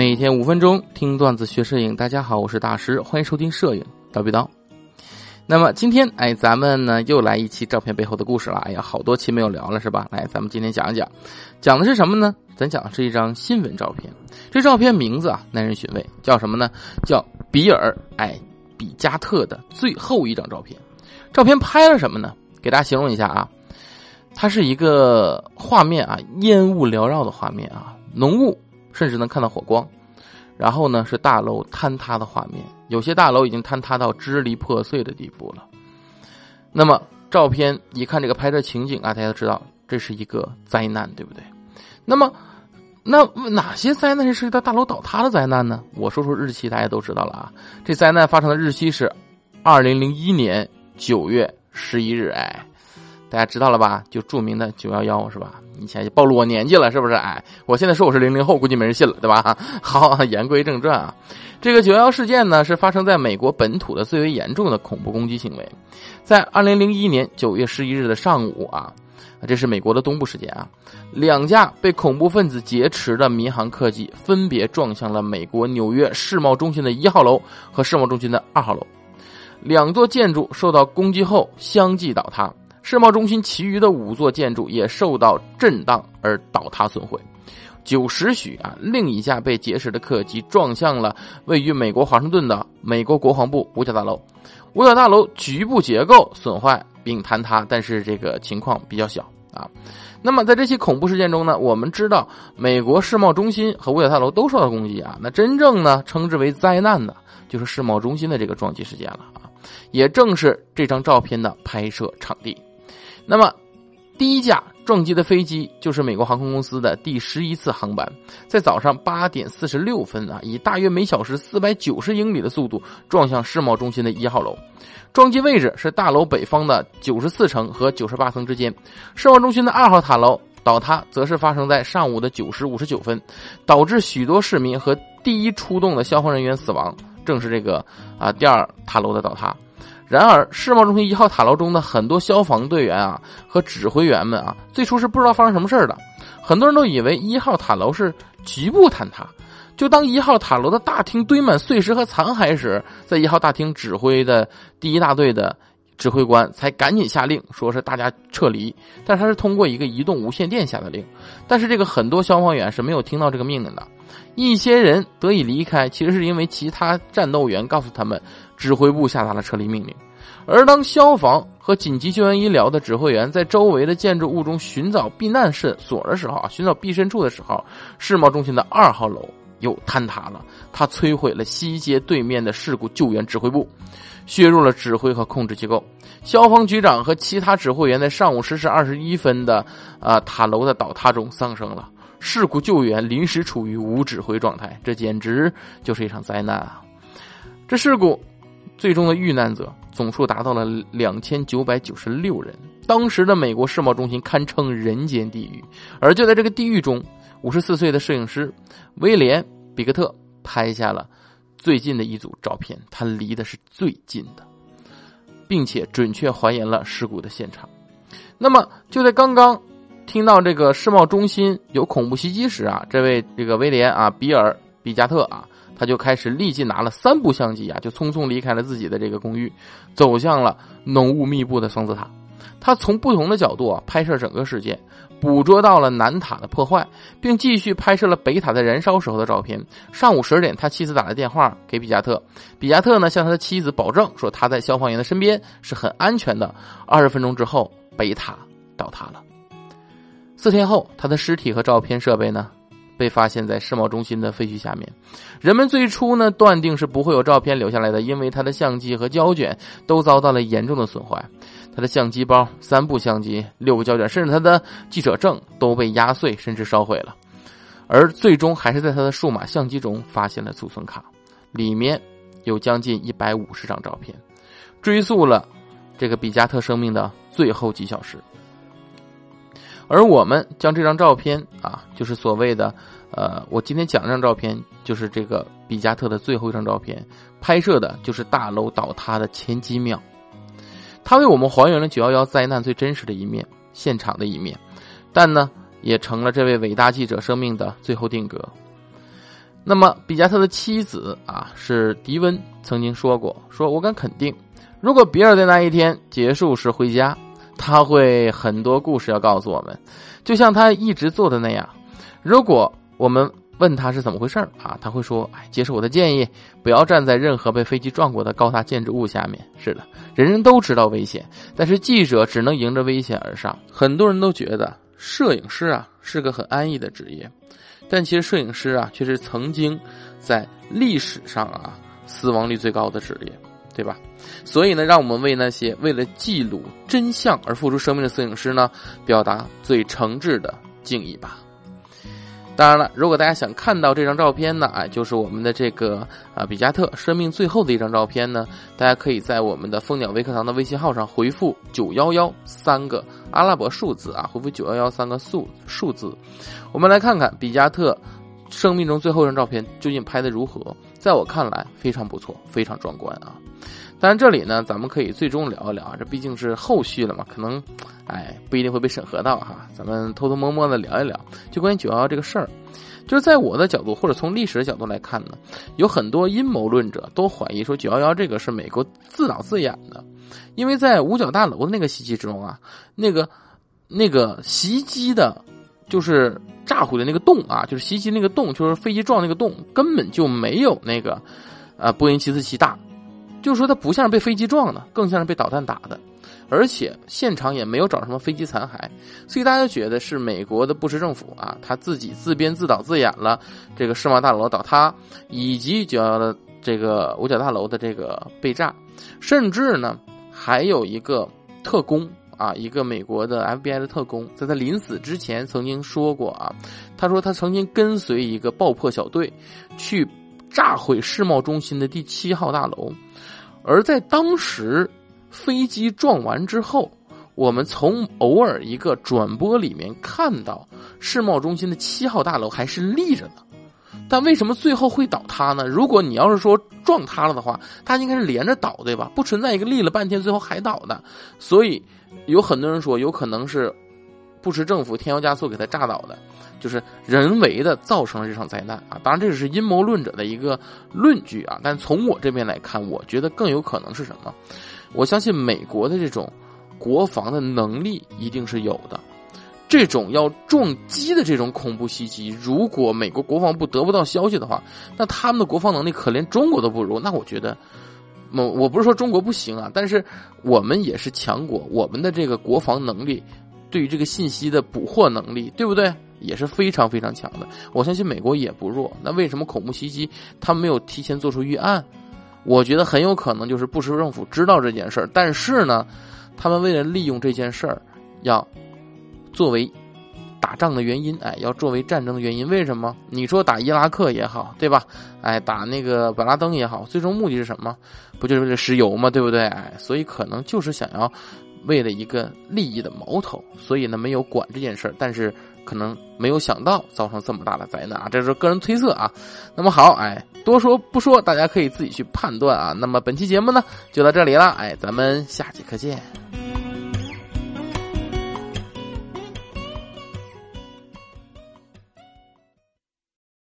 每天五分钟听段子学摄影，大家好，我是大师，欢迎收听摄影叨逼叨。那么今天哎，咱们呢又来一期照片背后的故事了。哎呀，好多期没有聊了是吧？来，咱们今天讲一讲，讲的是什么呢？咱讲的是一张新闻照片。这照片名字啊耐人寻味，叫什么呢？叫比尔哎比加特的最后一张照片。照片拍了什么呢？给大家形容一下啊，它是一个画面啊，烟雾缭绕的画面啊，浓雾。甚至能看到火光，然后呢是大楼坍塌的画面，有些大楼已经坍塌到支离破碎的地步了。那么照片一看这个拍摄情景啊，大家都知道这是一个灾难，对不对？那么那哪些灾难是涉及到大楼倒塌的灾难呢？我说说日期，大家都知道了啊。这灾难发生的日期是二零零一年九月十一日，哎。大家知道了吧？就著名的九幺幺是吧？以前暴露我年纪了，是不是？哎，我现在说我是零零后，估计没人信了，对吧？好，言归正传啊，这个九幺幺事件呢，是发生在美国本土的最为严重的恐怖攻击行为，在二零零一年九月十一日的上午啊，这是美国的东部时间啊，两架被恐怖分子劫持的民航客机分别撞向了美国纽约世贸中心的一号楼和世贸中心的二号楼，两座建筑受到攻击后相继倒塌。世贸中心其余的五座建筑也受到震荡而倒塌损毁。九时许啊，另一架被劫持的客机撞向了位于美国华盛顿的美国国防部五角大楼。五角大楼局部结构损坏并坍塌，但是这个情况比较小啊。那么在这起恐怖事件中呢，我们知道美国世贸中心和五角大楼都受到攻击啊。那真正呢称之为灾难的，就是世贸中心的这个撞击事件了啊。也正是这张照片的拍摄场地。那么，第一架撞击的飞机就是美国航空公司的第十一次航班，在早上八点四十六分啊，以大约每小时四百九十英里的速度撞向世贸中心的一号楼，撞击位置是大楼北方的九十四层和九十八层之间。世贸中心的二号塔楼倒塌，则是发生在上午的九时五十九分，导致许多市民和第一出动的消防人员死亡，正是这个啊第二塔楼的倒塌。然而，世贸中心一号塔楼中的很多消防队员啊和指挥员们啊，最初是不知道发生什么事的。很多人都以为一号塔楼是局部坍塌。就当一号塔楼的大厅堆满碎石和残骸时，在一号大厅指挥的第一大队的指挥官才赶紧下令，说是大家撤离。但他是通过一个移动无线电下的令。但是这个很多消防员是没有听到这个命令的。一些人得以离开，其实是因为其他战斗员告诉他们。指挥部下达了撤离命令，而当消防和紧急救援医疗的指挥员在周围的建筑物中寻找避难室所的时候啊，寻找避身处的时候，世贸中心的二号楼又坍塌了，它摧毁了西街对面的事故救援指挥部，削弱了指挥和控制机构。消防局长和其他指挥员在上午十时二十一分的啊塔楼的倒塌中丧生了，事故救援临时处于无指挥状态，这简直就是一场灾难啊！这事故。最终的遇难者总数达到了两千九百九十六人。当时的美国世贸中心堪称人间地狱，而就在这个地狱中，五十四岁的摄影师威廉·比克特拍下了最近的一组照片。他离的是最近的，并且准确还原了事故的现场。那么就在刚刚听到这个世贸中心有恐怖袭击时啊，这位这个威廉啊，比尔·比加特啊。他就开始立即拿了三部相机啊，就匆匆离开了自己的这个公寓，走向了浓雾密布的双子塔。他从不同的角度啊拍摄整个事件，捕捉到了南塔的破坏，并继续拍摄了北塔在燃烧时候的照片。上午十点，他妻子打来电话给比加特，比加特呢向他的妻子保证说他在消防员的身边是很安全的。二十分钟之后，北塔倒塌了。四天后，他的尸体和照片设备呢？被发现在世贸中心的废墟下面，人们最初呢断定是不会有照片留下来的，因为他的相机和胶卷都遭到了严重的损坏，他的相机包、三部相机、六个胶卷，甚至他的记者证都被压碎甚至烧毁了。而最终还是在他的数码相机中发现了储存卡，里面有将近一百五十张照片，追溯了这个比加特生命的最后几小时。而我们将这张照片啊，就是所谓的，呃，我今天讲这张照片，就是这个比加特的最后一张照片，拍摄的就是大楼倒塌的前几秒，它为我们还原了九幺幺灾难最真实的一面，现场的一面，但呢，也成了这位伟大记者生命的最后定格。那么，比加特的妻子啊，是迪温，曾经说过：“说我敢肯定，如果比尔在那一天结束时回家，他会很多故事要告诉我们，就像他一直做的那样。如果我们问他是怎么回事啊，他会说：‘哎，接受我的建议，不要站在任何被飞机撞过的高大建筑物下面。’是的，人人都知道危险，但是记者只能迎着危险而上。很多人都觉得摄影师啊是个很安逸的职业。”但其实摄影师啊，却是曾经在历史上啊死亡率最高的职业，对吧？所以呢，让我们为那些为了记录真相而付出生命的摄影师呢，表达最诚挚的敬意吧。当然了，如果大家想看到这张照片呢，哎，就是我们的这个啊比加特生命最后的一张照片呢，大家可以在我们的蜂鸟微课堂的微信号上回复九幺幺三个阿拉伯数字啊，回复九幺幺三个数数字，我们来看看比加特生命中最后一张照片究竟拍的如何。在我看来，非常不错，非常壮观啊。当然，这里呢，咱们可以最终聊一聊啊，这毕竟是后续了嘛，可能，哎，不一定会被审核到哈。咱们偷偷摸摸的聊一聊，就关于九幺幺这个事儿，就是在我的角度或者从历史的角度来看呢，有很多阴谋论者都怀疑说九幺幺这个是美国自导自演的，因为在五角大楼的那个袭击之中啊，那个那个袭击的，就是炸毁的那个洞啊，就是袭击那个洞，就是飞机撞那个洞，根本就没有那个，呃，波音七四七大。就是说，它不像是被飞机撞的，更像是被导弹打的，而且现场也没有找什么飞机残骸，所以大家觉得是美国的布什政府啊，他自己自编自导自演了这个世贸大楼倒塌，以及九幺的这个五角大楼的这个被炸，甚至呢，还有一个特工啊，一个美国的 FBI 的特工，在他临死之前曾经说过啊，他说他曾经跟随一个爆破小队去。炸毁世贸中心的第七号大楼，而在当时飞机撞完之后，我们从偶尔一个转播里面看到世贸中心的七号大楼还是立着的，但为什么最后会倒塌呢？如果你要是说撞塌了的话，它应该是连着倒，对吧？不存在一个立了半天最后还倒的，所以有很多人说有可能是布什政府添油加醋给它炸倒的。就是人为的造成了这场灾难啊！当然，这只是阴谋论者的一个论据啊。但从我这边来看，我觉得更有可能是什么？我相信美国的这种国防的能力一定是有的。这种要撞击的这种恐怖袭击，如果美国国防部得不到消息的话，那他们的国防能力可连中国都不如。那我觉得，我我不是说中国不行啊，但是我们也是强国，我们的这个国防能力，对于这个信息的捕获能力，对不对？也是非常非常强的，我相信美国也不弱。那为什么恐怖袭击他没有提前做出预案？我觉得很有可能就是布什政府知道这件事儿，但是呢，他们为了利用这件事儿，要作为打仗的原因，哎，要作为战争的原因。为什么？你说打伊拉克也好，对吧？哎，打那个本拉登也好，最终目的是什么？不就是为了石油吗？对不对？哎，所以可能就是想要为了一个利益的矛头，所以呢没有管这件事儿，但是。可能没有想到造成这么大的灾难啊，这是个人推测啊。那么好，哎，多说不说，大家可以自己去判断啊。那么本期节目呢，就到这里了，哎，咱们下节课见。